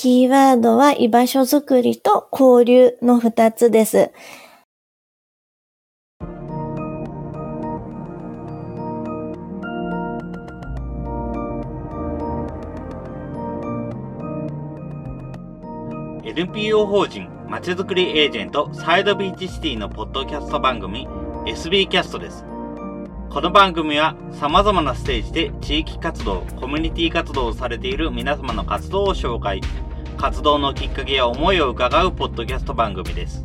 キーワードは居場所づくりと交流の2つです。NPO 法人まちづくりエージェントサイドビーチシティのポッドキャスト番組 SB キャストです。この番組は様々なステージで地域活動、コミュニティ活動をされている皆様の活動を紹介、活動のきっかけや思いを伺うポッドキャスト番組です。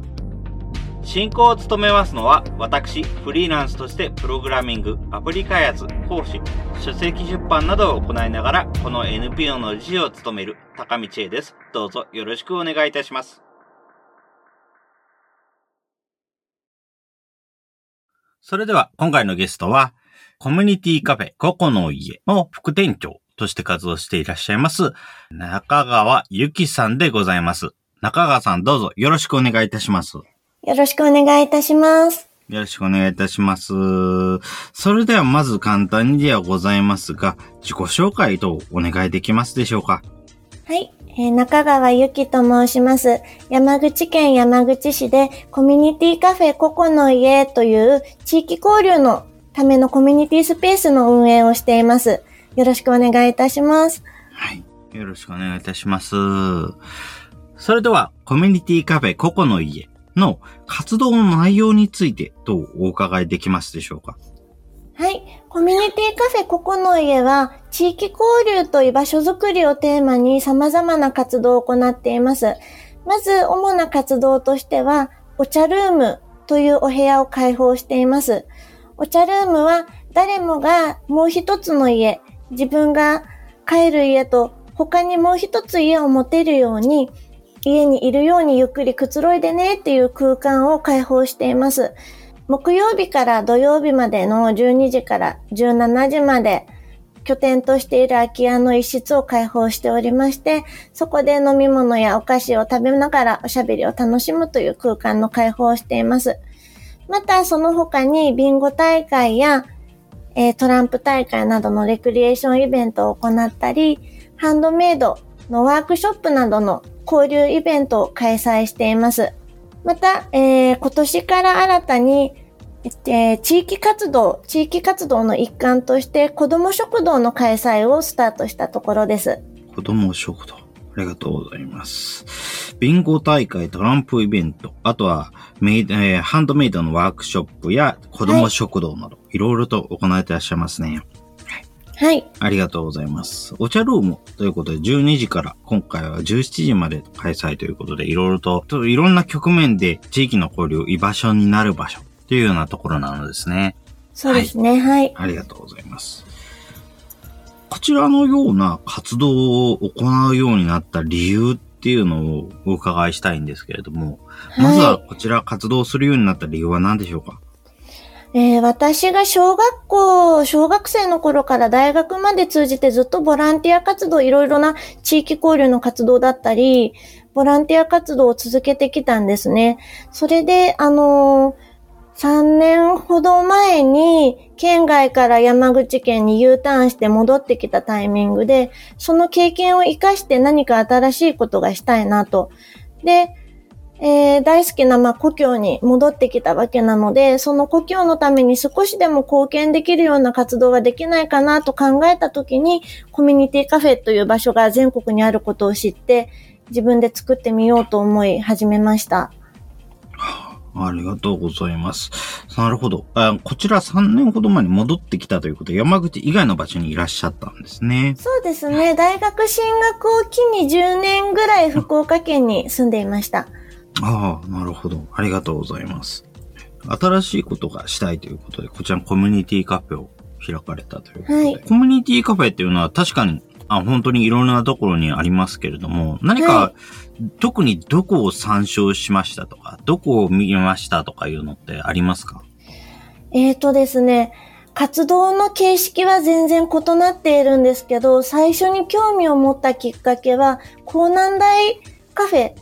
進行を務めますのは、私、フリーランスとしてプログラミング、アプリ開発、講師、書籍出版などを行いながら、この NPO の理事を務める高道恵です。どうぞよろしくお願いいたします。それでは、今回のゲストは、コミュニティカフェココの家の副店長として活動していらっしゃいます、中川ゆきさんでございます。中川さんどうぞよろしくお願いいたします。よろしくお願いいたします。よろしくお願いいたします。それではまず簡単にではございますが、自己紹介とお願いできますでしょうか？はい。え、中川ゆきと申します。山口県山口市でコミュニティカフェココの家という地域交流のためのコミュニティスペースの運営をしています。よろしくお願いいたします。はい。よろしくお願いいたします。それでは、コミュニティカフェココの家の活動の内容についてどうお伺いできますでしょうか？はい。コミュニティカフェここの家は、地域交流と居場所づくりをテーマに様々な活動を行っています。まず、主な活動としては、お茶ルームというお部屋を開放しています。お茶ルームは、誰もがもう一つの家、自分が帰る家と他にもう一つ家を持てるように、家にいるようにゆっくりくつろいでねっていう空間を開放しています。木曜日から土曜日までの12時から17時まで拠点としている空き家の一室を開放しておりまして、そこで飲み物やお菓子を食べながらおしゃべりを楽しむという空間の開放をしています。またその他にビンゴ大会や、えー、トランプ大会などのレクリエーションイベントを行ったり、ハンドメイドのワークショップなどの交流イベントを開催しています。また、えー、今年から新たに、えー、地域活動、地域活動の一環として子ども食堂の開催をスタートしたところです。子ども食堂。ありがとうございます。ビンゴ大会、トランプイベント、あとはメイ、えー、ハンドメイドのワークショップや子ども食堂など、はい、いろいろと行われていらっしゃいますね。はい。ありがとうございます。お茶ルームということで12時から今回は17時まで開催ということでいろいろと、いろんな局面で地域の交流、居場所になる場所というようなところなのですね。そうですね、はい。ありがとうございます。こちらのような活動を行うようになった理由っていうのをお伺いしたいんですけれども、はい、まずはこちら活動するようになった理由は何でしょうか？えー、私が小学校、小学生の頃から大学まで通じてずっとボランティア活動、いろいろな地域交流の活動だったり、ボランティア活動を続けてきたんですね。それで、あのー、3年ほど前に県外から山口県に U ターンして戻ってきたタイミングで、その経験を活かして何か新しいことがしたいなと。で、えー、大好きな、まあ、故郷に戻ってきたわけなので、その故郷のために少しでも貢献できるような活動ができないかなと考えたときに、コミュニティカフェという場所が全国にあることを知って、自分で作ってみようと思い始めました。ありがとうございます。なるほどあ。こちら3年ほど前に戻ってきたということで、山口以外の場所にいらっしゃったんですね。そうですね。大学進学を機に10年ぐらい福岡県に住んでいました。ああ、なるほど。ありがとうございます。新しいことがしたいということで、こちらのコミュニティカフェを開かれたということで、はい、コミュニティカフェっていうのは確かに、あ本当にいろんなところにありますけれども、何か、はい、特にどこを参照しましたとか、どこを見ましたとかいうのってありますか？えっ、ー、とですね、活動の形式は全然異なっているんですけど、最初に興味を持ったきっかけは、江南大カフェ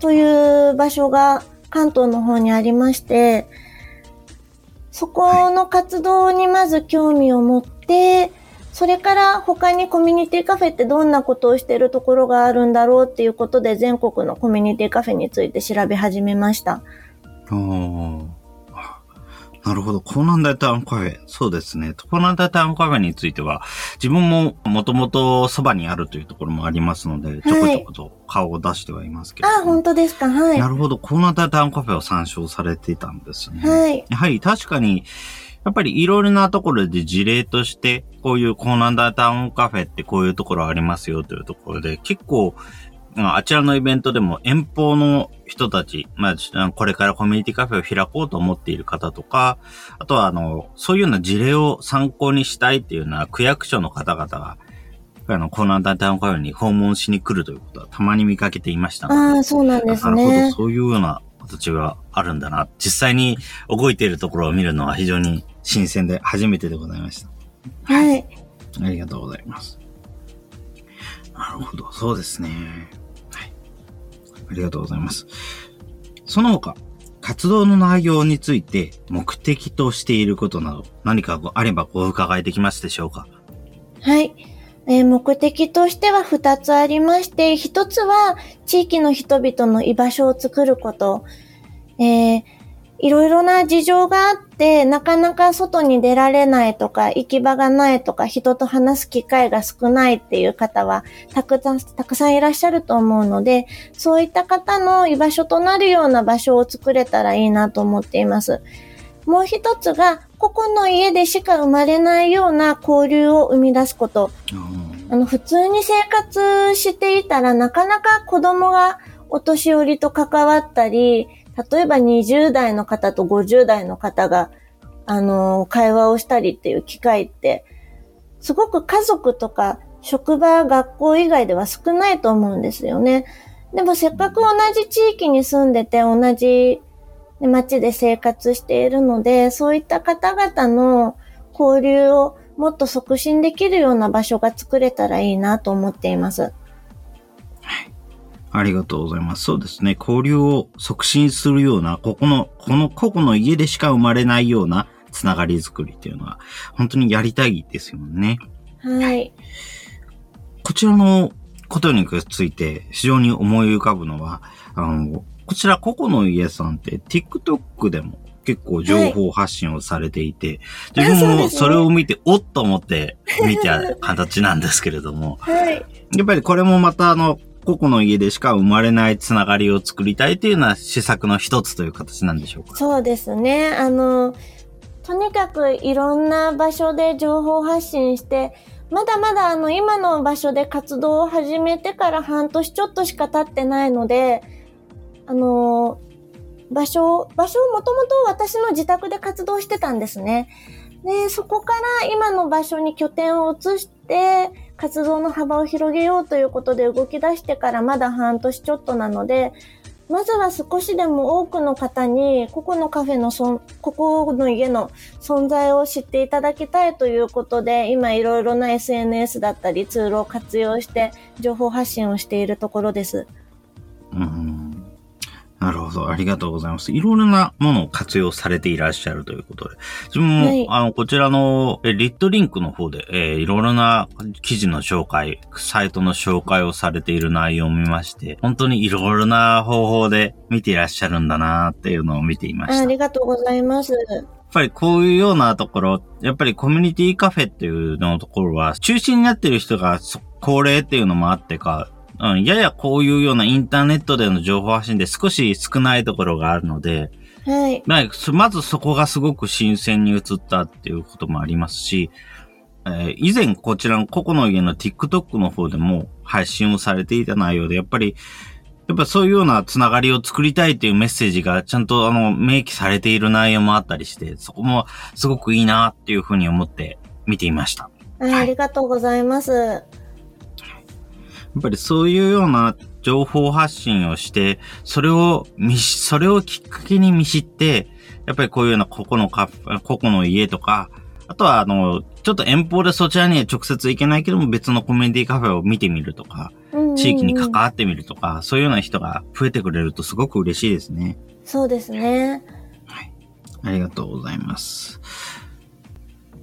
という場所が関東の方にありまして、そこの活動にまず興味を持って、それから他にコミュニティカフェってどんなことをしてるところがあるんだろうっていうことで全国のコミュニティカフェについて調べ始めました。なるほど。コーナンダイタウンカフェ。そうですね。コーナンダイタウンカフェについては、自分ももともとそばにあるというところもありますので、ちょこちょこと顔を出してはいますけれども。あ、本当ですか。はい。なるほど。コーナンダイタウンカフェを参照されていたんですね。はい。やはり確かに、やっぱりいろいろなところで事例として、こういうコーナンダータウンカフェってこういうところありますよというところで、結構、まああちらのイベントでも遠方の人たち、まあ、これからコミュニティカフェを開こうと思っている方とか、あとはあの、そういうような事例を参考にしたいっていうような区役所の方々が、あの、コーナータウンカフェに訪問しに来るということはたまに見かけていましたのでああ、そうなんですなるほど、ね。そういうような形があるんだな。実際に動いているところを見るのは非常に新鮮で初めてでございました。はい。ありがとうございます。なるほど、そうですね。ありがとうございます。その他、活動の内容について目的としていることなど何かあればお伺いできますでしょうか？はい。えー目的としては2つありまして、1つは地域の人々の居場所を作ること。えーいろいろな事情があって、なかなか外に出られないとか、行き場がないとか、人と話す機会が少ないっていう方は、たくさん、たくさんいらっしゃると思うので、そういった方の居場所となるような場所を作れたらいいなと思っています。もう一つが、個々の家でしか生まれないような交流を生み出すこと。あの、普通に生活していたらなかなか子供がお年寄りと関わったり、例えば20代の方と50代の方が、あの、会話をしたりっていう機会って、すごく家族とか職場、学校以外では少ないと思うんですよね。でもせっかく同じ地域に住んでて同じ街で生活しているので、そういった方々の交流をもっと促進できるような場所が作れたらいいなと思っています。ありがとうございます。そうですね。交流を促進するような、ここの、この個々の家でしか生まれないようなつながりづくりっていうのは、本当にやりたいですよね。はい。こちらのことについて非常に思い浮かぶのは、あの、こちら個々の家さんって TikTok でも結構情報発信をされていて、あ自分もそれを見て、おっと思って見た形なんですけれども、はい。やっぱりこれもまたあの、個々の家でしか生まれないつながりを作りたいというような施策の一つという形なんでしょうか？そうですね。あの、とにかくいろんな場所で情報発信して、まだまだあの今の場所で活動を始めてから半年ちょっとしか経ってないので、あの、場所、場所をもともと私の自宅で活動してたんですね。で、そこから今の場所に拠点を移して、活動の幅を広げようということで動き出してからまだ半年ちょっとなので、まずは少しでも多くの方に、ここのカフェのそ、ここの家の存在を知っていただきたいということで、今いろいろな SNS だったりツールを活用して情報発信をしているところです。うんなるほど。ありがとうございます。いろいろなものを活用されていらっしゃるということで。自分も、はいあの、こちらの、えリットリンクの方で、えーいろいろな記事の紹介、サイトの紹介をされている内容を見まして、本当にいろいろな方法で見ていらっしゃるんだなっていうのを見ていました。ありがとうございます。やっぱりこういうようなところ、やっぱりコミュニティカフェっていうのところは、中心になってる人がそ高齢っていうのもあってか、うん、ややこういうようなインターネットでの情報発信で少し少ないところがあるので、はい。まあそまずそこがすごく新鮮に映ったっていうこともありますし、えー以前こちらの個々の家の TikTok の方でも配信をされていた内容で、やっぱり、やっぱそういうようなつながりを作りたいというメッセージがちゃんとあの明記されている内容もあったりして、そこもすごくいいなっていうふうに思って見ていました。あありがとうございます。やっぱりそういうような情報発信をして、それを見し、それをきっかけに見知って、やっぱりこういうような個々のカ個々の家とか、あとはあの、ちょっと遠方でそちらには直接行けないけども別のコミュニティカフェを見てみるとか、地域に関わってみるとか、そういうような人が増えてくれるとすごく嬉しいですね。そうですね。ありがとうございます。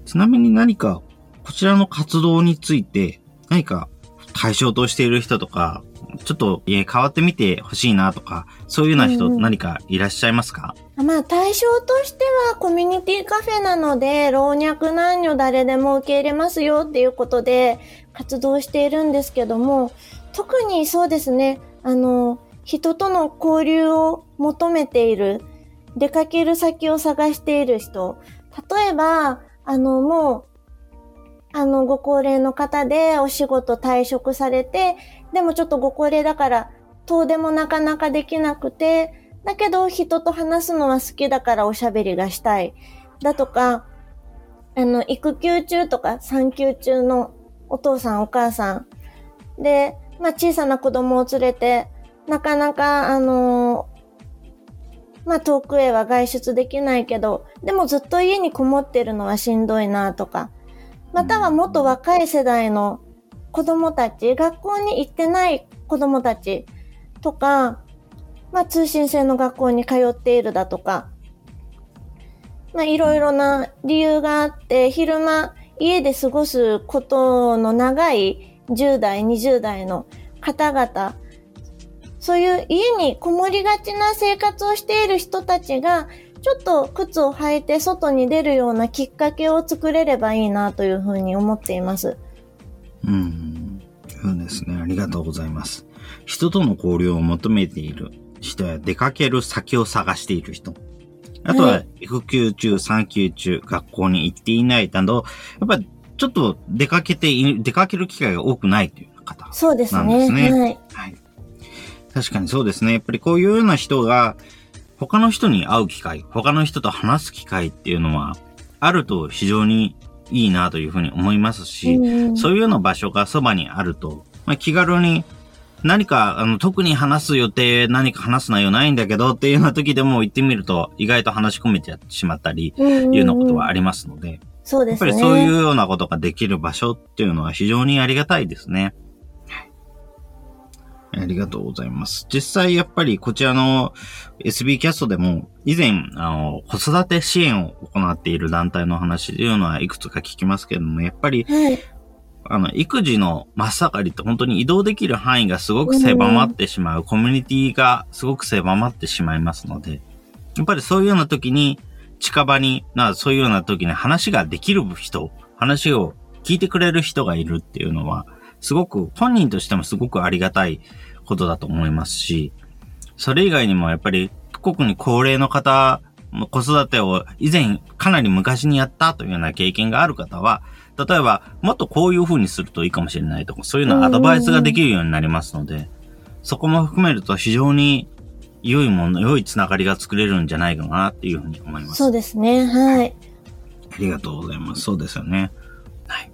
ちなみに何かこちらの活動について何か対象としている人とか、ちょっと変わってみてほしいなとか、そういうような人何かいらっしゃいますか、うん、まあ対象としてはコミュニティカフェなので、老若男女誰でも受け入れますよっていうことで活動しているんですけども、特にそうですね、あの、人との交流を求めている、出かける先を探している人、例えば、あの、もう、あの、ご高齢の方でお仕事退職されて、でもちょっとご高齢だから、遠出もなかなかできなくて、だけど人と話すのは好きだからおしゃべりがしたい。だとか、あの、育休中とか産休中のお父さんお母さん。で、まあ小さな子供を連れて、なかなか、あのまあ遠くへは外出できないけど、でもずっと家にこもってるのはしんどいなとか、またはもっと若い世代の子供たち、学校に行ってない子供たちとか、まあ通信制の学校に通っているだとか、まあいろいろな理由があって、昼間家で過ごすことの長い10代、20代の方々、そういう家にこもりがちな生活をしている人たちが、ちょっと靴を履いて外に出るようなきっかけを作れればいいなというふうに思っています。うん。そうですね。ありがとうございます。人との交流を求めている人や出かける先を探している人。あとは、育休中、産休中、学校に行っていないなど、やっぱりちょっと出かけて、出かける機会が多くないという方、ね、そうですね。はい。はい。確かにそうですね。やっぱりこういうような人が、他の人に会う機会、他の人と話す機会っていうのは、あると非常にいいなというふうに思いますし、うん、そういうような場所がそばにあると、まあ、気軽に何か、あの、特に話す予定、何か話す内容ないんだけどっていうような時でも行ってみると、意外と話し込めてしまったり、いうようなことはありますので、そうですね。やっぱりそういうようなことができる場所っていうのは非常にありがたいですね。ありがとうございます。実際やっぱりこちらの SB キャストでも以前、あの、子育て支援を行っている団体の話というのはいくつか聞きますけれども、やっぱり、はい、あの、育児の真っ盛りって本当に移動できる範囲がすごく狭まってしまう、コミュニティがすごく狭まってしまいますので、やっぱりそういうような時に近場に、なそういうような時に話ができる人、話を聞いてくれる人がいるっていうのは、すごく、本人としてもすごくありがたいことだと思いますし、それ以外にもやっぱり、特に高齢の方、子育てを以前かなり昔にやったというような経験がある方は、例えば、もっとこういう風にするといいかもしれないとか、そういうのアドバイスができるようになりますので、そこも含めると非常に良いもの、良いつながりが作れるんじゃないかなっていうふうに思います。そうですね。はい。ありがとうございます。そうですよね。はい。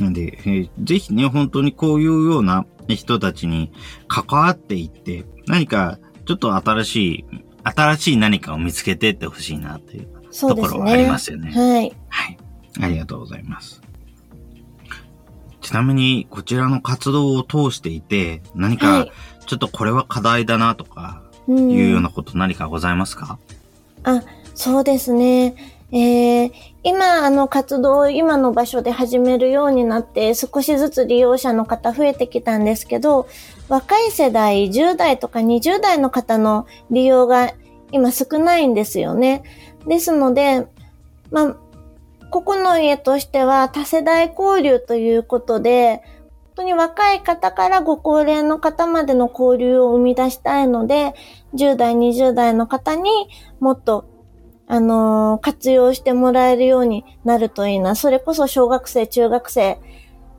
なんで、えー、ぜひね、本当にこういうような人たちに関わっていって、何かちょっと新しい、新しい何かを見つけてってほしいなっていうところはありますよね。ねはい。はい。ありがとうございます。ちなみに、こちらの活動を通していて、何か、ちょっとこれは課題だなとか、いうようなこと何かございますか、うん、あ、そうですね。えー、今、あの活動を今の場所で始めるようになって少しずつ利用者の方増えてきたんですけど、若い世代、10代とか20代の方の利用が今少ないんですよね。ですので、まあ、ここの家としては多世代交流ということで、本当に若い方からご高齢の方までの交流を生み出したいので、10代、20代の方にもっと、あのー、活用してもらえるようになるといいな。それこそ小学生、中学生、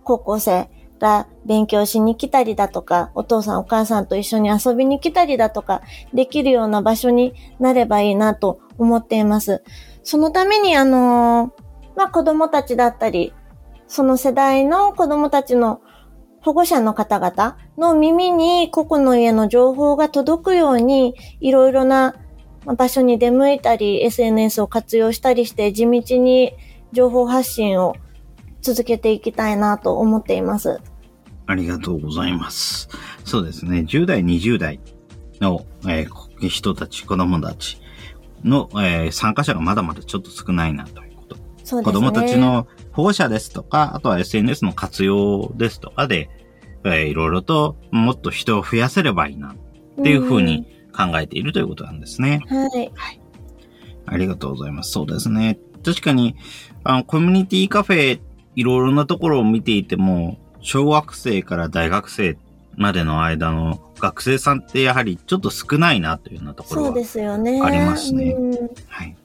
高校生が勉強しに来たりだとか、お父さんお母さんと一緒に遊びに来たりだとか、できるような場所になればいいなと思っています。そのためにあのー、まあ、子供たちだったり、その世代の子供たちの保護者の方々の耳に個々の家の情報が届くように、いろいろな場所に出向いたり、SNS を活用したりして、地道に情報発信を続けていきたいなと思っています。ありがとうございます。そうですね。10代、20代の、えー、人たち、子供たちの、えー、参加者がまだまだちょっと少ないなということ。そうですね。子供たちの保護者ですとか、あとは SNS の活用ですとかで、えー、いろいろともっと人を増やせればいいなっていうふうに考えているということなんですね。はい。はい。ありがとうございます。そうですね。確かに、あの、コミュニティカフェ、いろいろなところを見ていても、小学生から大学生までの間の学生さんってやはりちょっと少ないなというようなところはありますね。はい。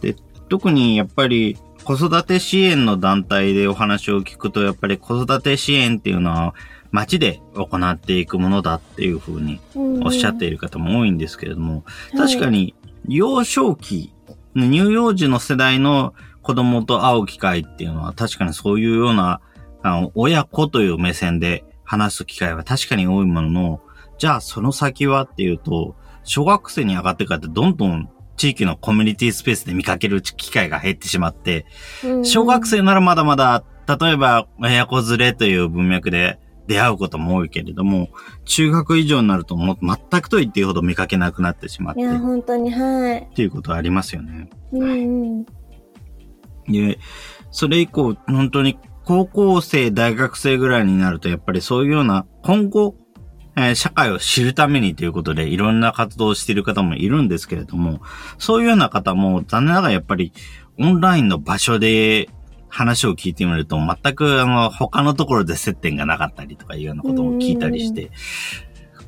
で、特にやっぱり子育て支援の団体でお話を聞くと、やっぱり子育て支援っていうのは街で行っていくものだっていうふうにおっしゃっている方も多いんですけれども、確かに幼少期、乳幼児の世代の子供と会う機会っていうのは確かにそういうようなあの親子という目線で話す機会は確かに多いものの、じゃあその先はっていうと、小学生に上がってからってどんどん地域のコミュニティスペースで見かける機会が減ってしまって、小学生ならまだまだ、例えば親子連れという文脈で出会うことも多いけれども、中学以上になるともう全くと言っていいほど見かけなくなってしまって。いや、本当に、はい。っていうことはありますよね。うん、うん。で、それ以降、本当に高校生、大学生ぐらいになると、やっぱりそういうような、今後、えー、社会を知るためにということで、いろんな活動をしている方もいるんですけれども、そういうような方も、残念ながらやっぱり、オンラインの場所で話を聞いてみると、全く、あの、他のところで接点がなかったりとかいうようなことも聞いたりして、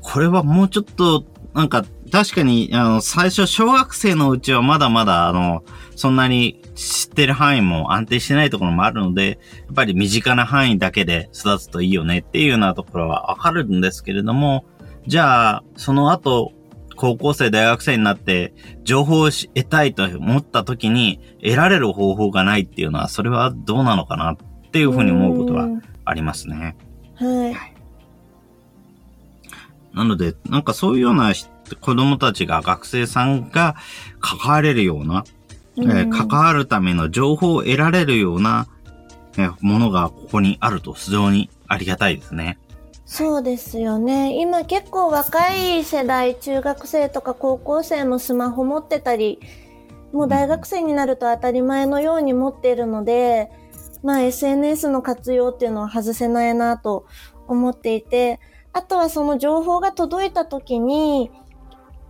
これはもうちょっと、なんか、確かに、あの、最初、小学生のうちはまだまだ、あの、そんなに知ってる範囲も安定してないところもあるので、やっぱり身近な範囲だけで育つといいよねっていうようなところはわかるんですけれども、じゃあ、その後、高校生、大学生になって、情報を得たいと思った時に、得られる方法がないっていうのは、それはどうなのかなっていうふうに思うことはありますね。はい。なので、なんかそういうような子供たちが、学生さんが関われるような、えー、関わるための情報を得られるような、えー、ものがここにあると非常にありがたいですね。そうですよね。今結構若い世代、中学生とか高校生もスマホ持ってたり、もう大学生になると当たり前のように持っているので、まあ SNS の活用っていうのは外せないなと思っていて、あとはその情報が届いた時に、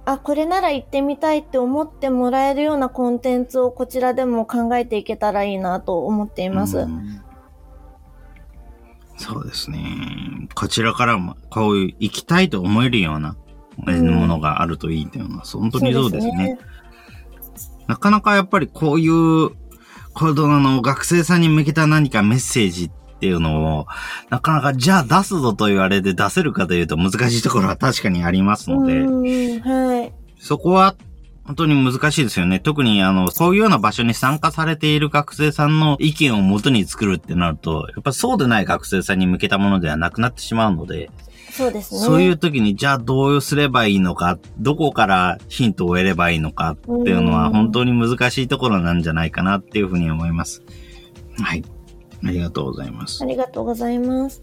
あ、これなら行ってみたいって思ってもらえるようなコンテンツをこちらでも考えていけたらいいなと思っています。うそうですね。こちらからもこういう行きたいと思えるようなものがあるといいっていうのは、本当にそうですね。ね。なかなかやっぱりこういう、この学生さんに向けた何かメッセージっていうのを、なかなかじゃあ出すぞと言われて出せるかというと難しいところは確かにありますので、はい、そこは本当に難しいですよね。特にあの、そういうような場所に参加されている学生さんの意見をもとに作るってなると、やっぱそうでない学生さんに向けたものではなくなってしまうので、そうですね。そういう時に、じゃあどうすればいいのか、どこからヒントを得ればいいのかっていうのは本当に難しいところなんじゃないかなっていうふうに思います。はい。ありがとうございます。ありがとうございます。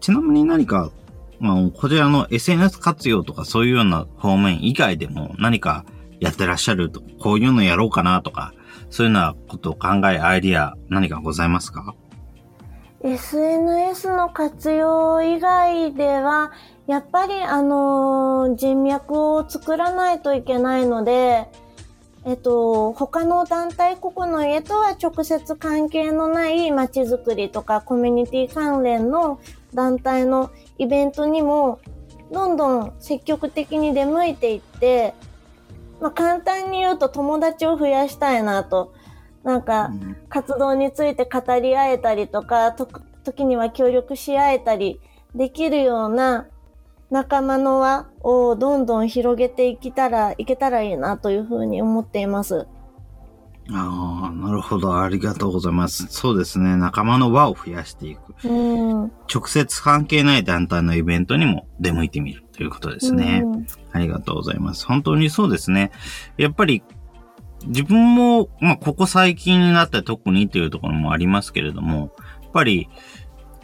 ちなみに何か、まあ、こちらの SNS 活用とかそういうような方面以外でも何かやってらっしゃると、こういうのやろうかなとか、そういうようなことを考え、アイディア何かございますか ?SNS の活用以外では、やっぱりあのー、人脈を作らないといけないので、えっと、他の団体ここの家とは直接関係のない街づくりとかコミュニティ関連の団体のイベントにもどんどん積極的に出向いていって、まあ、簡単に言うと友達を増やしたいなと。なんか、活動について語り合えたりとか、と時には協力し合えたりできるような仲間の輪をどんどん広げていけたら、いけたらいいなというふうに思っています。ああ、なるほど。ありがとうございます。そうですね。仲間の輪を増やしていく。うん、直接関係ない団体のイベントにも出向いてみるということですね。うん、ありがとうございます。本当にそうですね。やっぱり、自分も、まあ、ここ最近になって特にというところもありますけれども、やっぱり、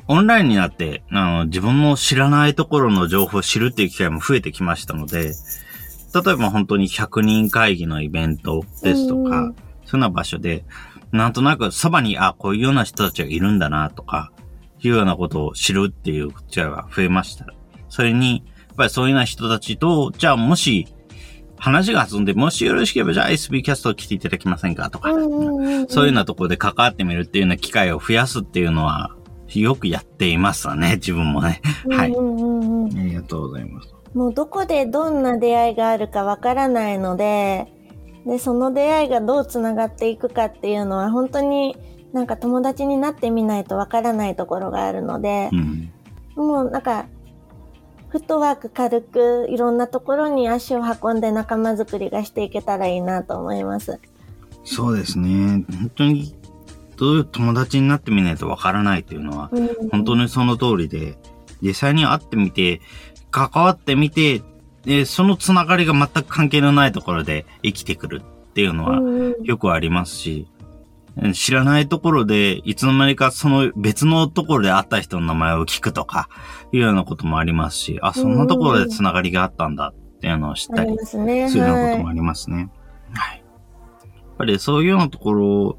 オンラインになって、あの、自分の知らないところの情報を知るっていう機会も増えてきましたので、例えば本当に100人会議のイベントですとか、そういうような場所で、なんとなくそばに、あ、こういうような人たちがいるんだな、とか、いうようなことを知るっていう機会が増えました。それに、ぱりそういうような人たちと、じゃあもし、話が弾んで、もしよろしければ、じゃあ SB キャスト来ていただけませんかとか、そういうようなところで関わってみるっていうような機会を増やすっていうのは、よくやっていますわね、自分もね。はい。ありがとうございます。もうどこでどんな出会いがあるかわからないので、で、その出会いがどう繋がっていくかっていうのは本当になんか友達になってみないとわからないところがあるので、うん、もうなんか、フットワーク軽くいろんなところに足を運んで仲間づくりがしていけたらいいなと思います。そうですね。本当に、どういう友達になってみないとわからないっていうのは、うん、本当にその通りで、実際に会ってみて、関わってみて、で、そのつながりが全く関係のないところで生きてくるっていうのはよくありますし、知らないところで、いつの間にかその別のところで会った人の名前を聞くとか、いうようなこともありますし、あ、そんなところでつながりがあったんだっていうのを知ったりするようなこともありますね。はい。やっぱりそういうようなところ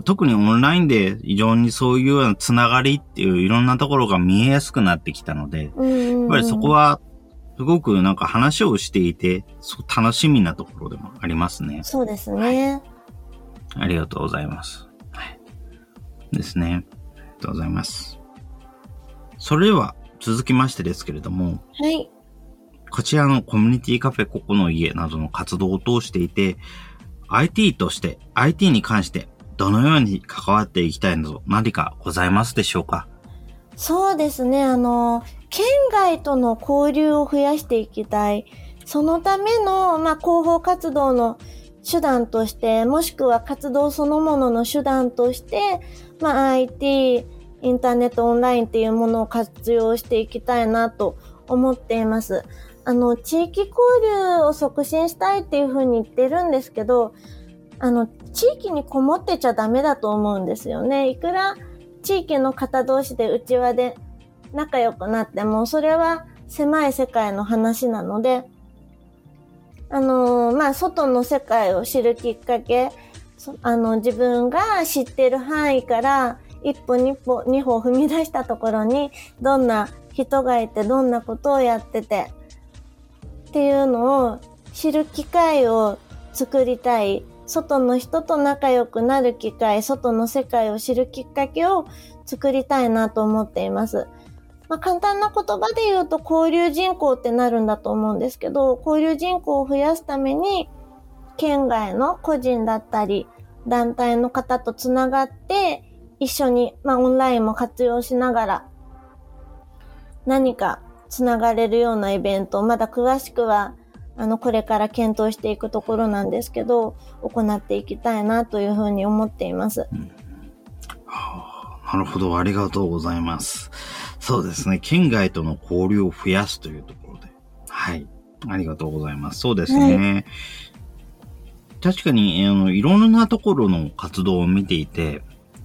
特にオンラインで非常にそういうようなつながりっていういろんなところが見えやすくなってきたので、やっぱりそこはすごくなんか話をしていて、楽しみなところでもありますね。そうですね。はい、ありがとうございます。はい。ですね。ありがとうございます。それでは続きましてですけれども、はい。こちらのコミュニティカフェここの家などの活動を通していて、IT として、IT に関してどのように関わっていきたいなど何かございますでしょうか？そうですね。あの、県外との交流を増やしていきたい。そのための、まあ、広報活動の手段として、もしくは活動そのものの手段として、まあ、IT、インターネットオンラインっていうものを活用していきたいなと思っています。あの、地域交流を促進したいっていうふうに言ってるんですけど、あの、地域にこもってちゃダメだと思うんですよね。いくら地域の方同士で内輪で仲良くなっても、それは狭い世界の話なので、あのー、まあ、外の世界を知るきっかけ、あの、自分が知ってる範囲から、一歩二歩、二歩踏み出したところに、どんな人がいて、どんなことをやってて、っていうのを知る機会を作りたい。外の人と仲良くなる機会、外の世界を知るきっかけを作りたいなと思っています。まあ、簡単な言葉で言うと交流人口ってなるんだと思うんですけど、交流人口を増やすために、県外の個人だったり、団体の方とつながって、一緒に、まあ、オンラインも活用しながら、何かつながれるようなイベント、まだ詳しくはあの、これから検討していくところなんですけど、行っていきたいなというふうに思っています。うん、はあ、なるほど、ありがとうございます。そうですね、県外との交流を増やすというところで。はい。ありがとうございます。そうですね。はい、確かに、あの、いろんなところの活動を見ていて、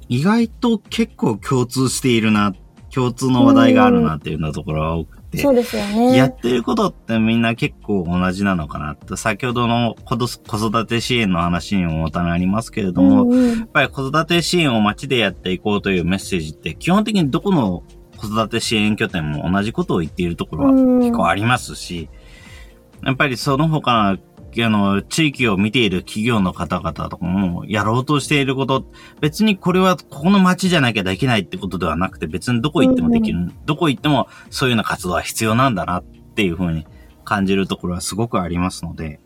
意外と結構共通しているな、共通の話題があるなっていうようなところが多くて。そうですよね。やってることってみんな結構同じなのかなと。先ほどの子育て支援の話にもたなりますけれども、うんうん、やっぱり子育て支援を街でやっていこうというメッセージって基本的にどこの子育て支援拠点も同じことを言っているところは結構ありますし、やっぱりその他あの、地域を見ている企業の方々とかも、やろうとしていること、別にこれはここの街じゃなきゃできないってことではなくて、別にどこ行ってもできる、うんうん、どこ行ってもそういうような活動は必要なんだなっていうふうに感じるところはすごくありますので、やっ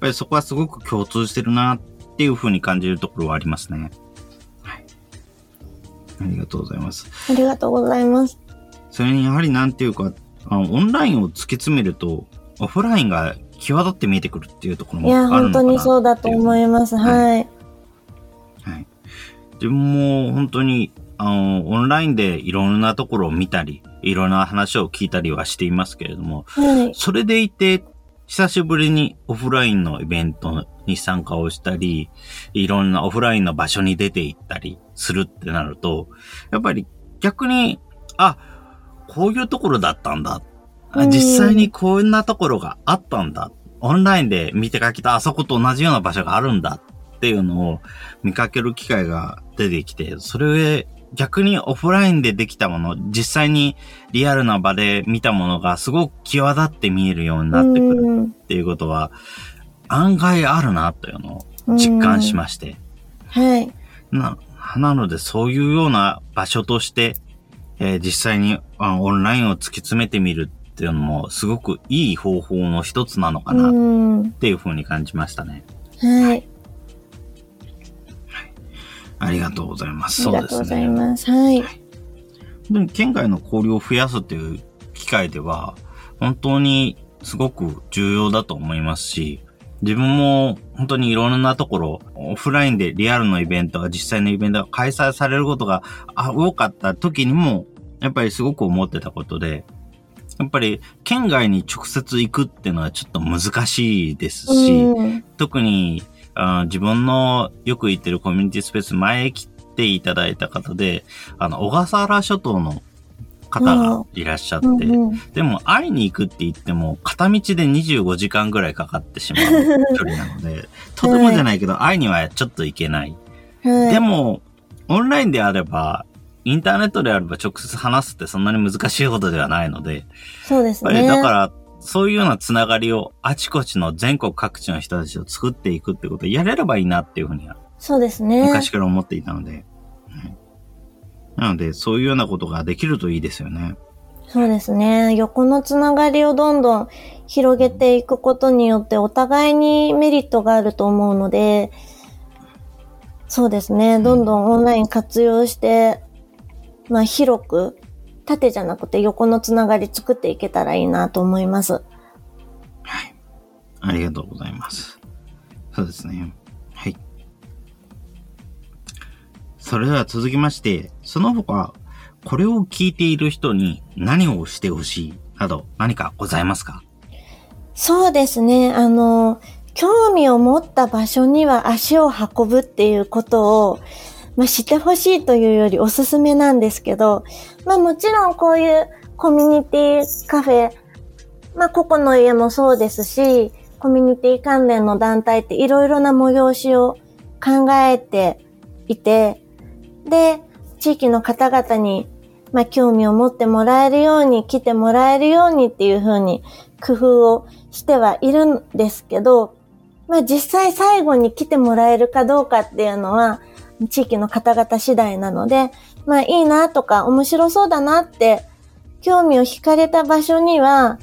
ぱりそこはすごく共通してるなっていうふうに感じるところはありますね。はい。ありがとうございます。ありがとうございます。それにやはりなんていうか、あの、オンラインを突き詰めると、オフラインが際立って見えてくるっていうところもあるのかな。いや、本当にそうだと思います。はい。はい。自分も本当に、あの、オンラインでいろんなところを見たり、いろんな話を聞いたりはしていますけれども、はい、それでいて、久しぶりにオフラインのイベントに参加をしたり、いろんなオフラインの場所に出て行ったりするってなると、やっぱり逆に、あ、こういうところだったんだ実際にこんなところがあったんだ。オンラインで見てかけたあそこと同じような場所があるんだっっていうのを見かける機会が出てきて、それ逆にオフラインでできたもの、実際にリアルな場で見たものがすごく際立って見えるようになってくるっていうことは、案外あるなというのを実感しまして。はい。な、なのでそういうような場所として、えー、実際にオンラインを突き詰めてみるっていうのもすごくいい方法の一つなのかなっていうふうに感じましたね。はい。ありがとうございます。そうですね。ありがとうございます。はい。で県外の交流を増やすっていう機会では、本当にすごく重要だと思いますし、自分も本当にいろんなところ、オフラインでリアルのイベントが実際のイベントが開催されることが多かった時にも、やっぱりすごく思ってたことで、やっぱり県外に直接行くっていうのはちょっと難しいですし、特にあ自分のよく行ってるコミュニティスペース前来ていただいた方で、あの、小笠原諸島の方がいらっしゃって、うんうん、でも会いに行くって言っても、片道で25時間ぐらいかかってしまう 距離なので、とてもじゃないけど、会いにはちょっと行けない。はい、でも、オンラインであれば、インターネットであれば直接話すってそんなに難しいことではないので、そうですね。だから、そういうようなつながりをあちこちの全国各地の人たちを作っていくってことをやれればいいなっていうふうには。そうですね。昔から思っていたので。なので、そういうようなことができるといいですよね。そうですね。横のつながりをどんどん広げていくことによってお互いにメリットがあると思うので、そうですね。どんどんオンライン活用して、まあ広く縦じゃなくて横のつながり作っていけたらいいなと思います。はい。ありがとうございます。そうですね。はい。それでは続きまして、その他、これを聞いている人に何をしてほしいなど何かございますか？そうですね。あの、興味を持った場所には足を運ぶっていうことを、まあ、してほしいというよりおすすめなんですけど、まあもちろんこういうコミュニティカフェ、まあ個々の家もそうですし、コミュニティ関連の団体っていろいろな催しを考えていて、で、地域の方々に、まあ興味を持ってもらえるように、来てもらえるようにっていうふうに工夫をしてはいるんですけど、まあ実際最後に来てもらえるかどうかっていうのは、地域の方々次第なので、まあいいなとか面白そうだなって興味を惹かれた場所には、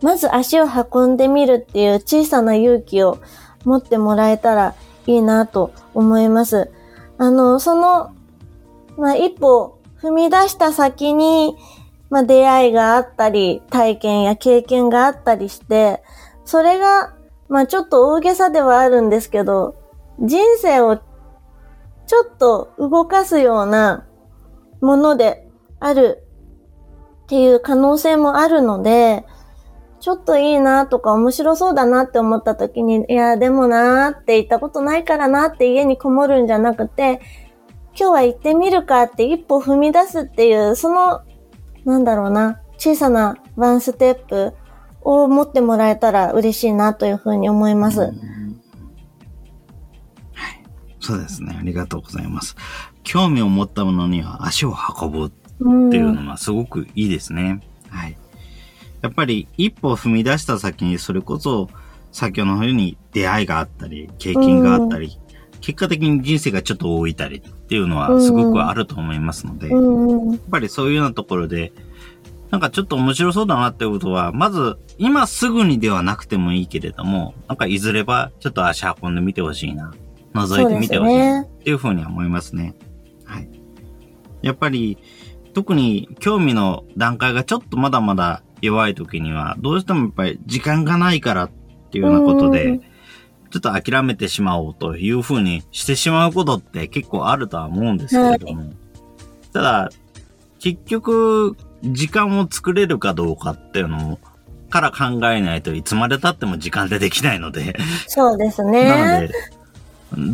まず足を運んでみるっていう小さな勇気を持ってもらえたらいいなと思います。あの、その、まあ一歩踏み出した先に、まあ出会いがあったり、体験や経験があったりして、それが、まあちょっと大げさではあるんですけど、人生をちょっと動かすようなものであるっていう可能性もあるので、ちょっといいなとか面白そうだなって思った時に、いや、でもなーって言ったことないからなって家にこもるんじゃなくて、今日は行ってみるかって一歩踏み出すっていう、その、なんだろうな、小さなワンステップを持ってもらえたら嬉しいなというふうに思います。はいそうですね。ありがとうございます。興味を持ったものには足を運ぶっていうのはすごくいいですね。はい。やっぱり一歩踏み出した先にそれこそ先ほどのように出会いがあったり、経験があったり、結果的に人生がちょっと多いたりっていうのはすごくあると思いますので、やっぱりそういうようなところで、なんかちょっと面白そうだなってことは、まず今すぐにではなくてもいいけれども、なんかいずれはちょっと足運んでみてほしいな覗いてみてほしいっていうふうに思いますね。はい。やっぱり、特に興味の段階がちょっとまだまだ弱い時には、どうしてもやっぱり時間がないからっていうようなことで、ちょっと諦めてしまおうというふうにしてしまうことって結構あるとは思うんですけれども、はい、ただ、結局、時間を作れるかどうかっていうのを、から考えないといつまで経っても時間でできないので。そうですね。なので、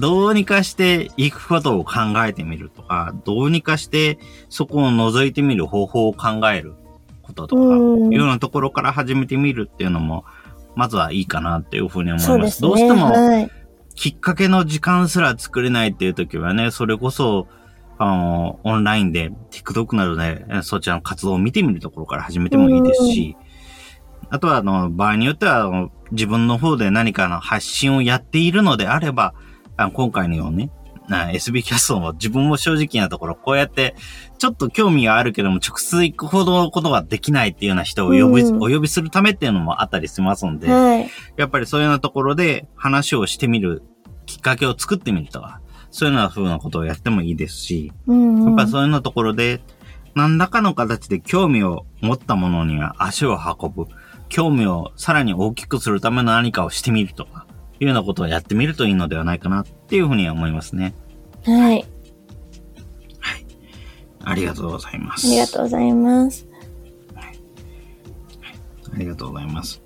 どうにかして行くことを考えてみるとか、どうにかしてそこを覗いてみる方法を考えることとか、いうようなところから始めてみるっていうのも、まずはいいかなっていうふうに思います。すね、どうしても、はい、きっかけの時間すら作れないっていう時はね、それこそ、あの、オンラインで TikTok などでそちらの活動を見てみるところから始めてもいいですし、あとは、あの、場合によっては、自分の方で何かの発信をやっているのであれば、あ今回のように、SB キャストも自分も正直なところ、こうやって、ちょっと興味があるけども、直接行くほどのことができないっていうような人を呼び、うん、お呼びするためっていうのもあったりしますので、はい、やっぱりそういうようなところで話をしてみるきっかけを作ってみるとか、そういうような風なことをやってもいいですし、うんうん、やっぱりそういうようなところで、何らかの形で興味を持ったものには足を運ぶ。興味をさらに大きくするための何かをしてみるとか、いうようなことをやってみるといいのではないかなっていうふうには思いますね。はい。はい。ありがとうございます。ありがとうございます。はい。ありがとうございます。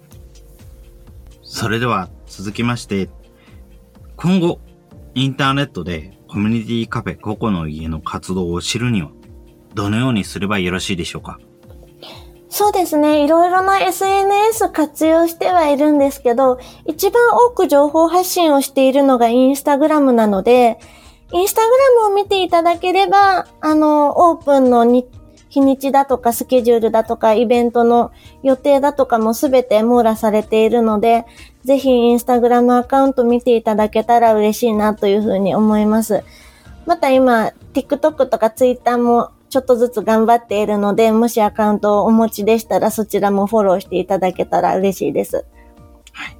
それでは続きまして、今後、インターネットでコミュニティカフェココの家の活動を知るには、どのようにすればよろしいでしょうか？そうですね。いろいろな SNS 活用してはいるんですけど、一番多く情報発信をしているのがインスタグラムなので、インスタグラムを見ていただければ、あの、オープンの日にちだとかスケジュールだとかイベントの予定だとかもすべて網羅されているので、ぜひインスタグラムアカウント見ていただけたら嬉しいなというふうに思います。また今、TikTok とか Twitter もちょっとずつ頑張っているので、もしアカウントをお持ちでしたら、そちらもフォローしていただけたら嬉しいです。はい。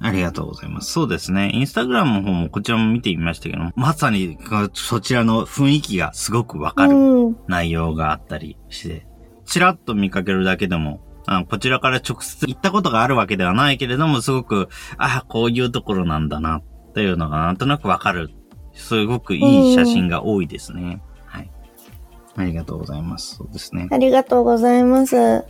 ありがとうございます。そうですね。インスタグラムの方もこちらも見てみましたけど、まさにそちらの雰囲気がすごくわかる内容があったりして、ちらっと見かけるだけでも、あこちらから直接行ったことがあるわけではないけれども、すごく、ああ、こういうところなんだな、っていうのがなんとなくわかる。すごくいい写真が多いですね。ありがとうございます。そうですね。ありがとうございます。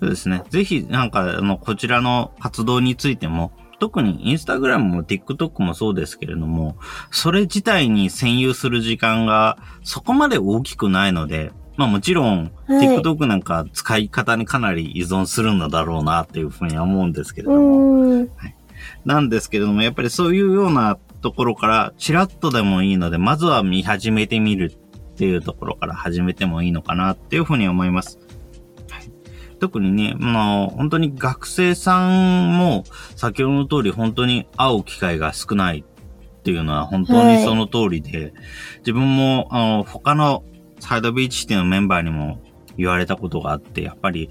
そうですね。ぜひ、なんか、あの、こちらの活動についても、特にインスタグラムも TikTok もそうですけれども、それ自体に占有する時間がそこまで大きくないので、まあもちろん、はい、TikTok なんか使い方にかなり依存するんだろうなっていうふうには思うんですけれども、はい、なんですけれども、やっぱりそういうようなところからチラッとでもいいので、まずは見始めてみるっていうところから始めてもいいのかなっていうふうに思います。はい、特にね、もう本当に学生さんも先ほどの通り本当に会う機会が少ないっていうのは本当にその通りで、はい、自分もあの他のサイドビーチシティのメンバーにも言われたことがあって、やっぱり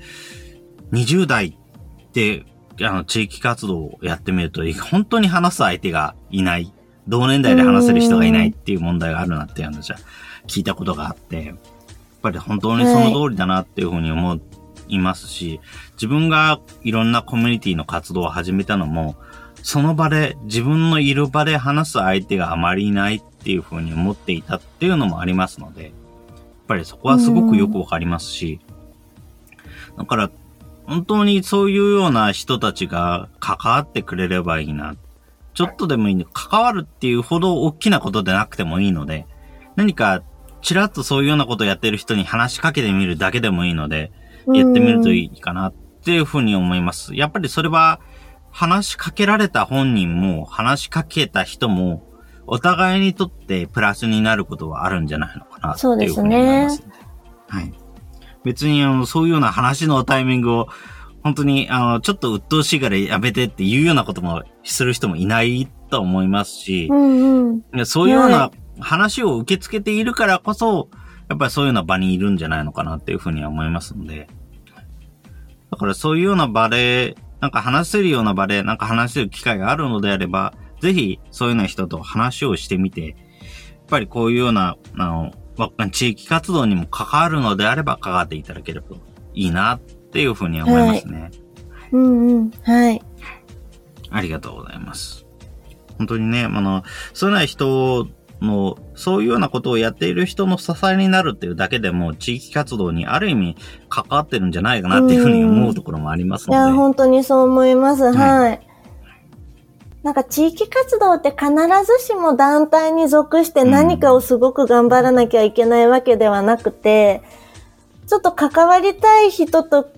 20代ってあの地域活動をやってみると、本当に話す相手がいない。同年代で話せる人がいないっていう問題があるなっていうのじゃ聞いたことがあって、やっぱり本当にその通りだなっていうふうに思いますし、自分がいろんなコミュニティの活動を始めたのも、その場で、自分のいる場で話す相手があまりいないっていうふうに思っていたっていうのもありますので、やっぱりそこはすごくよくわかりますし、だから、本当にそういうような人たちが関わってくれればいいな。ちょっとでもいいの。関わるっていうほど大きなことでなくてもいいので、何かちらっとそういうようなことをやってる人に話しかけてみるだけでもいいので、やってみるといいかなっていうふうに思います。やっぱりそれは、話しかけられた本人も、話しかけた人も、お互いにとってプラスになることはあるんじゃないのかなっていうふうに思います。すね、はい。別に、あの、そういうような話のタイミングを、本当に、あの、ちょっと鬱陶しいからやめてっていうようなこともする人もいないと思いますし、うんうん、そういうような話を受け付けているからこそ、やっぱりそういうような場にいるんじゃないのかなっていうふうには思いますので。だからそういうような場で、なんか話せるような場で、なんか話せる機会があるのであれば、ぜひそういうような人と話をしてみて、やっぱりこういうような、あの、地域活動にも関わるのであれば関わっていただければいいなっていうふうに思いますね。はい、うんうん。はい。ありがとうございます。本当にね、あの、そういうような人もう、そういうようなことをやっている人の支えになるっていうだけでも、地域活動にある意味関わってるんじゃないかなっていうふうに思うところもありますので。いや、本当にそう思います。はい。はい、なんか地域活動って必ずしも団体に属して何かをすごく頑張らなきゃいけないわけではなくて、うん、ちょっと関わりたい人と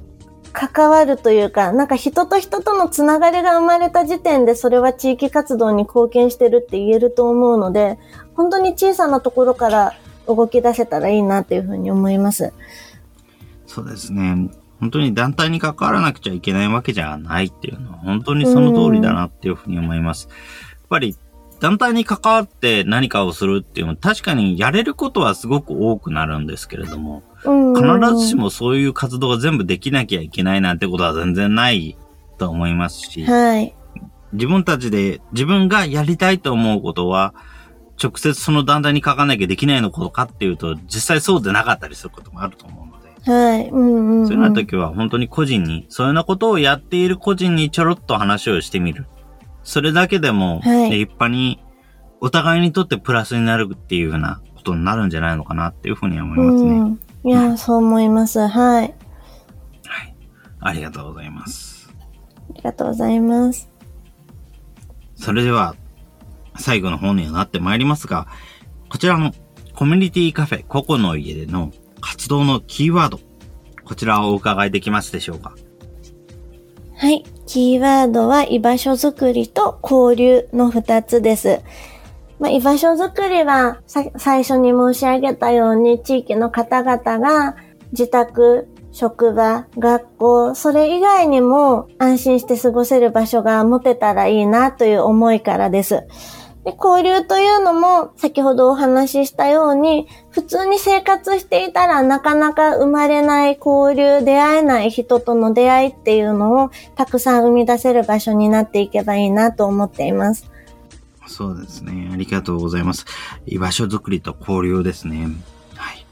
関わるというか、なんか人と人とのつながりが生まれた時点でそれは地域活動に貢献してるって言えると思うので、本当に小さなところから動き出せたらいいなっていうふうに思います。そうですね。本当に団体に関わらなくちゃいけないわけじゃないっていうのは本当にその通りだなっていうふうに思います。やっぱり団体に関わって何かをするっていうのは確かにやれることはすごく多くなるんですけれども、必ずしもそういう活動が全部できなきゃいけないなんてことは全然ないと思いますし、はい、自分たちで自分がやりたいと思うことは、直接その団体に書かなきゃできないのことかっていうと、実際そうでなかったりすることもあると思うので。はい。うんうんうん、そういうような時は本当に個人に、そういうようなことをやっている個人にちょろっと話をしてみる。それだけでも、立派にお互いにとってプラスになるっていうようなことになるんじゃないのかなっていうふうには思いますね。うん、いや、そう思います。はい。はい。ありがとうございます。ありがとうございます。それでは、最後の方にはなってまいりますが、こちらのコミュニティカフェココの家での活動のキーワード、こちらをお伺いできますでしょうか？はい。キーワードは居場所づくりと交流の二つです。まあ、居場所づくりは最初に申し上げたように地域の方々が自宅、職場、学校、それ以外にも安心して過ごせる場所が持てたらいいなという思いからです。で、交流というのも、先ほどお話ししたように、普通に生活していたらなかなか生まれない交流、出会えない人との出会いっていうのをたくさん生み出せる場所になっていけばいいなと思っています。そうですね。ありがとうございます。居場所づくりと交流ですね。はい。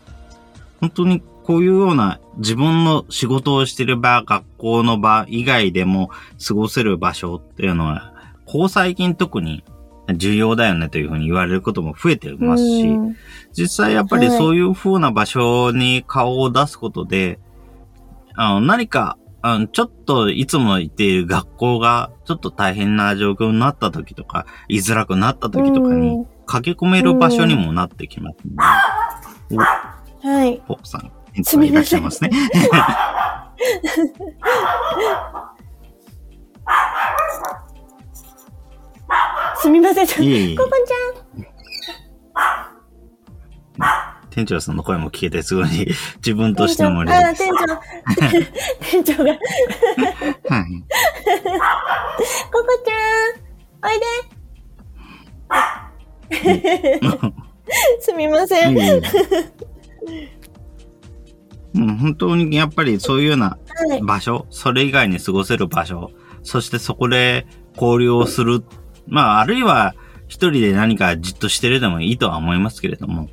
本当にこういうような自分の仕事をしている場、学校の場以外でも過ごせる場所っていうのは、こう最近特に重要だよねというふうに言われることも増えていますし、実際やっぱりそういう風な場所に顔を出すことで、はい、あの何かあのちょっといつも行っている学校がちょっと大変な状況になった時とか、居づらくなった時とかに駆け込める場所にもなってきます、ね、はい。ポップさん、いらっしゃいますね。すみません。いえいえココちゃん。店長さんの声も聞けて、すごい 自分としてもあ、店長。店長が。はい。ココちゃん、おいで。すみません。うん、本当にやっぱりそういうような場所、はい、それ以外に過ごせる場所、そしてそこで交流をするまあ、あるいは、一人で何かじっとしてるでもいいとは思いますけれども、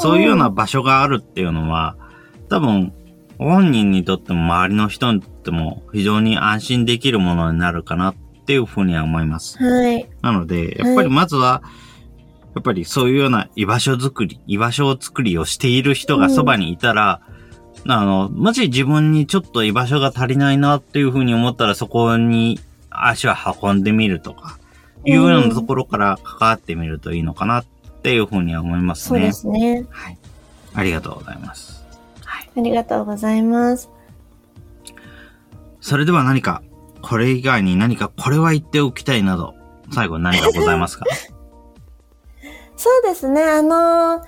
そういうような場所があるっていうのは、多分、本人にとっても周りの人にとっても非常に安心できるものになるかなっていうふうには思います。はい。なので、やっぱりまずは、やっぱりそういうような居場所づくり、居場所づくりをしている人がそばにいたら、うん、あの、もし自分にちょっと居場所が足りないなっていうふうに思ったらそこに足を運んでみるとか、いうようなところから関わってみるといいのかなっていうふうには思いますね。そうですね。はい。ありがとうございます。はい。ありがとうございます。それでは何か、これ以外に何かこれは言っておきたいなど、最後に何かございますか？そうですね。あのー、ま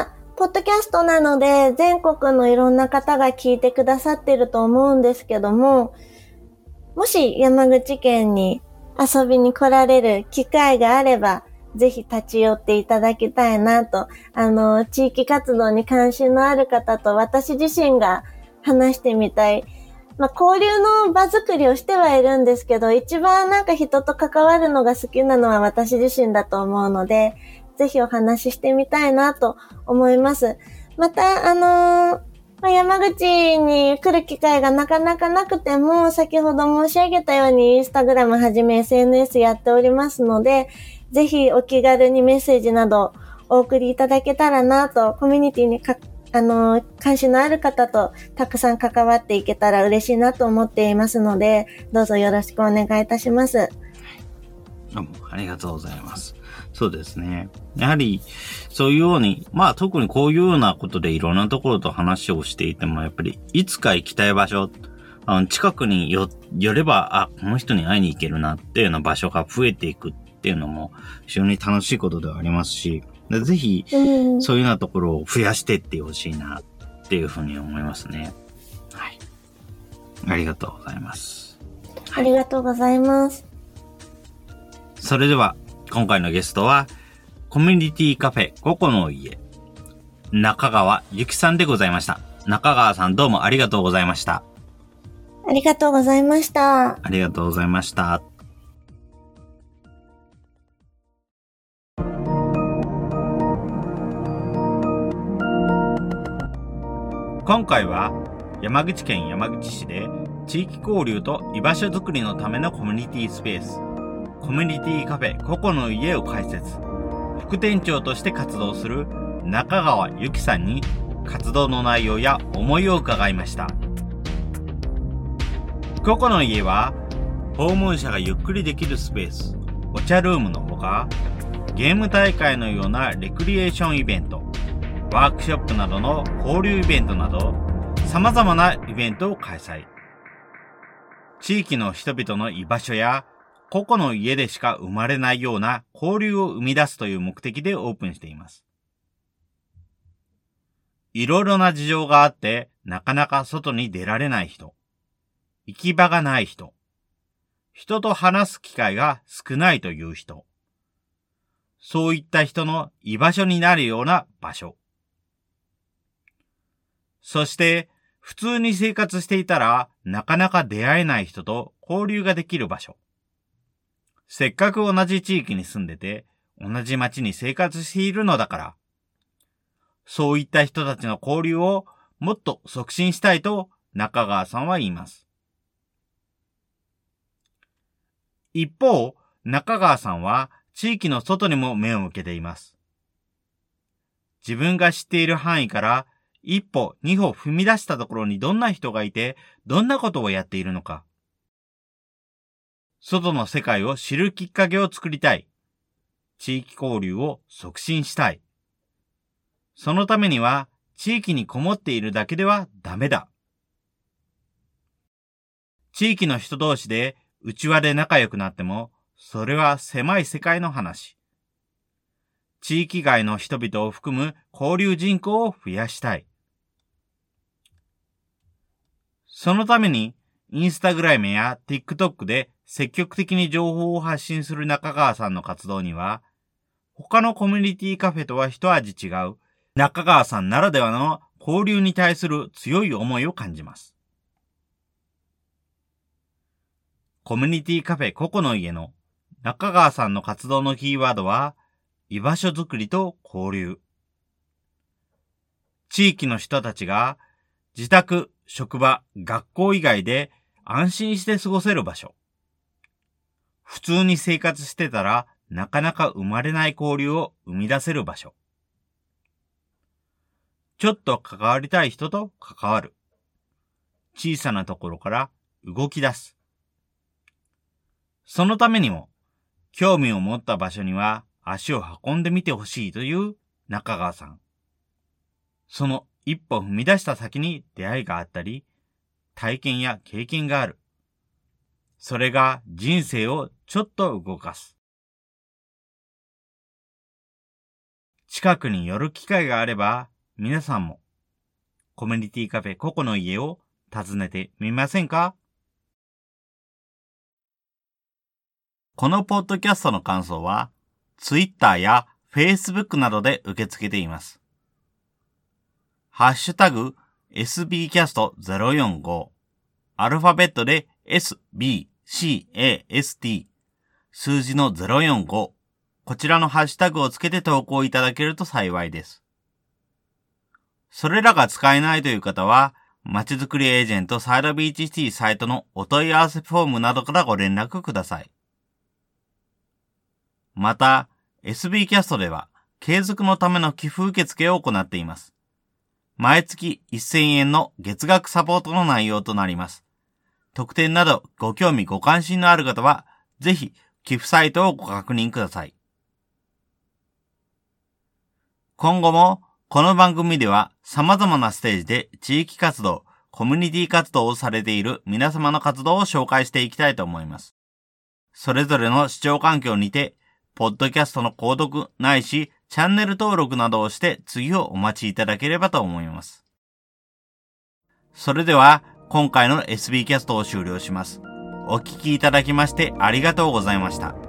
あ、ポッドキャストなので、全国のいろんな方が聞いてくださってると思うんですけども、もし山口県に遊びに来られる機会があれば、ぜひ立ち寄っていただきたいなと、あの、地域活動に関心のある方と私自身が話してみたい。まあ、交流の場作りをしてはいるんですけど、一番なんか人と関わるのが好きなのは私自身だと思うので、ぜひお話ししてみたいなと思います。また、あのーまあ、山口に来る機会がなかなかなくても、先ほど申し上げたようにインスタグラムはじめ SNS やっておりますので、ぜひお気軽にメッセージなどお送りいただけたらなと、コミュニティにか、あの、関心のある方とたくさん関わっていけたら嬉しいなと思っていますので、どうぞよろしくお願いいたします。どうもありがとうございます。そうですね。やはり、そういうように、まあ特にこういうようなことでいろんなところと話をしていても、やっぱりいつか行きたい場所、あの近くによ、寄れば、あ、この人に会いに行けるなっていうような場所が増えていくっていうのも非常に楽しいことではありますし、ぜひ、うん。そういうようなところを増やしていってほしいなっていうふうに思いますね。はい。ありがとうございます。ありがとうございます。それでは、今回のゲストは、コミュニティカフェココの家、中川ゆきさんでございました。中川さんどうもありがとうございました。ありがとうございました。ありがとうございました。今回は山口県山口市で地域交流と居場所づくりのためのコミュニティスペース、コミュニティカフェココの家を開設、副店長として活動する中川ゆきさんに活動の内容や思いを伺いました。ココの家は、訪問者がゆっくりできるスペース、お茶ルームのほか、ゲーム大会のようなレクリエーションイベント、ワークショップなどの交流イベントなど、様々なイベントを開催。地域の人々の居場所や、個々の家でしか生まれないような交流を生み出すという目的でオープンしています。いろいろな事情があって、なかなか外に出られない人。行き場がない人。人と話す機会が少ないという人。そういった人の居場所になるような場所。そして、普通に生活していたら、なかなか出会えない人と交流ができる場所。せっかく同じ地域に住んでて、同じ町に生活しているのだから、そういった人たちの交流をもっと促進したいと中川さんは言います。一方、中川さんは地域の外にも目を向けています。自分が知っている範囲から一歩二歩踏み出したところにどんな人がいて、どんなことをやっているのか。外の世界を知るきっかけを作りたい。地域交流を促進したい。そのためには、地域にこもっているだけではダメだ。地域の人同士で内輪で仲良くなっても、それは狭い世界の話。地域外の人々を含む交流人口を増やしたい。そのために、インスタグラムや TikTok で積極的に情報を発信する中川さんの活動には、他のコミュニティカフェとは一味違う中川さんならではの交流に対する強い思いを感じます。コミュニティカフェココの家の中川さんの活動のキーワードは、居場所づくりと交流。地域の人たちが自宅、職場、学校以外で安心して過ごせる場所。普通に生活してたらなかなか生まれない交流を生み出せる場所。ちょっと関わりたい人と関わる。小さなところから動き出す。そのためにも、興味を持った場所には足を運んでみてほしいという中川さん。その一歩踏み出した先に出会いがあったり、体験や経験がある。それが人生をちょっと動かす。近くに寄る機会があれば、皆さんもコミュニティカフェココの家を訪ねてみませんか？このポッドキャストの感想は、Twitter や Facebook などで受け付けています。ハッシュタグ sbcast045 アルファベットで sbcast 数字の045こちらのハッシュタグをつけて投稿いただけると幸いです。それらが使えないという方は、まちづくりエージェントサイドビーチシティサイトのお問い合わせフォームなどからご連絡ください。また、SB キャストでは、継続のための寄付受付を行っています。毎月1000円の月額サポートの内容となります。特典などご興味ご関心のある方は、ぜひ寄付サイトをご確認ください。今後も、この番組では様々なステージで地域活動、コミュニティ活動をされている皆様の活動を紹介していきたいと思います。それぞれの視聴環境にて、ポッドキャストの購読ないし、チャンネル登録などをして次をお待ちいただければと思います。それでは、今回の SB キャストを終了します。お聴きいただきましてありがとうございました。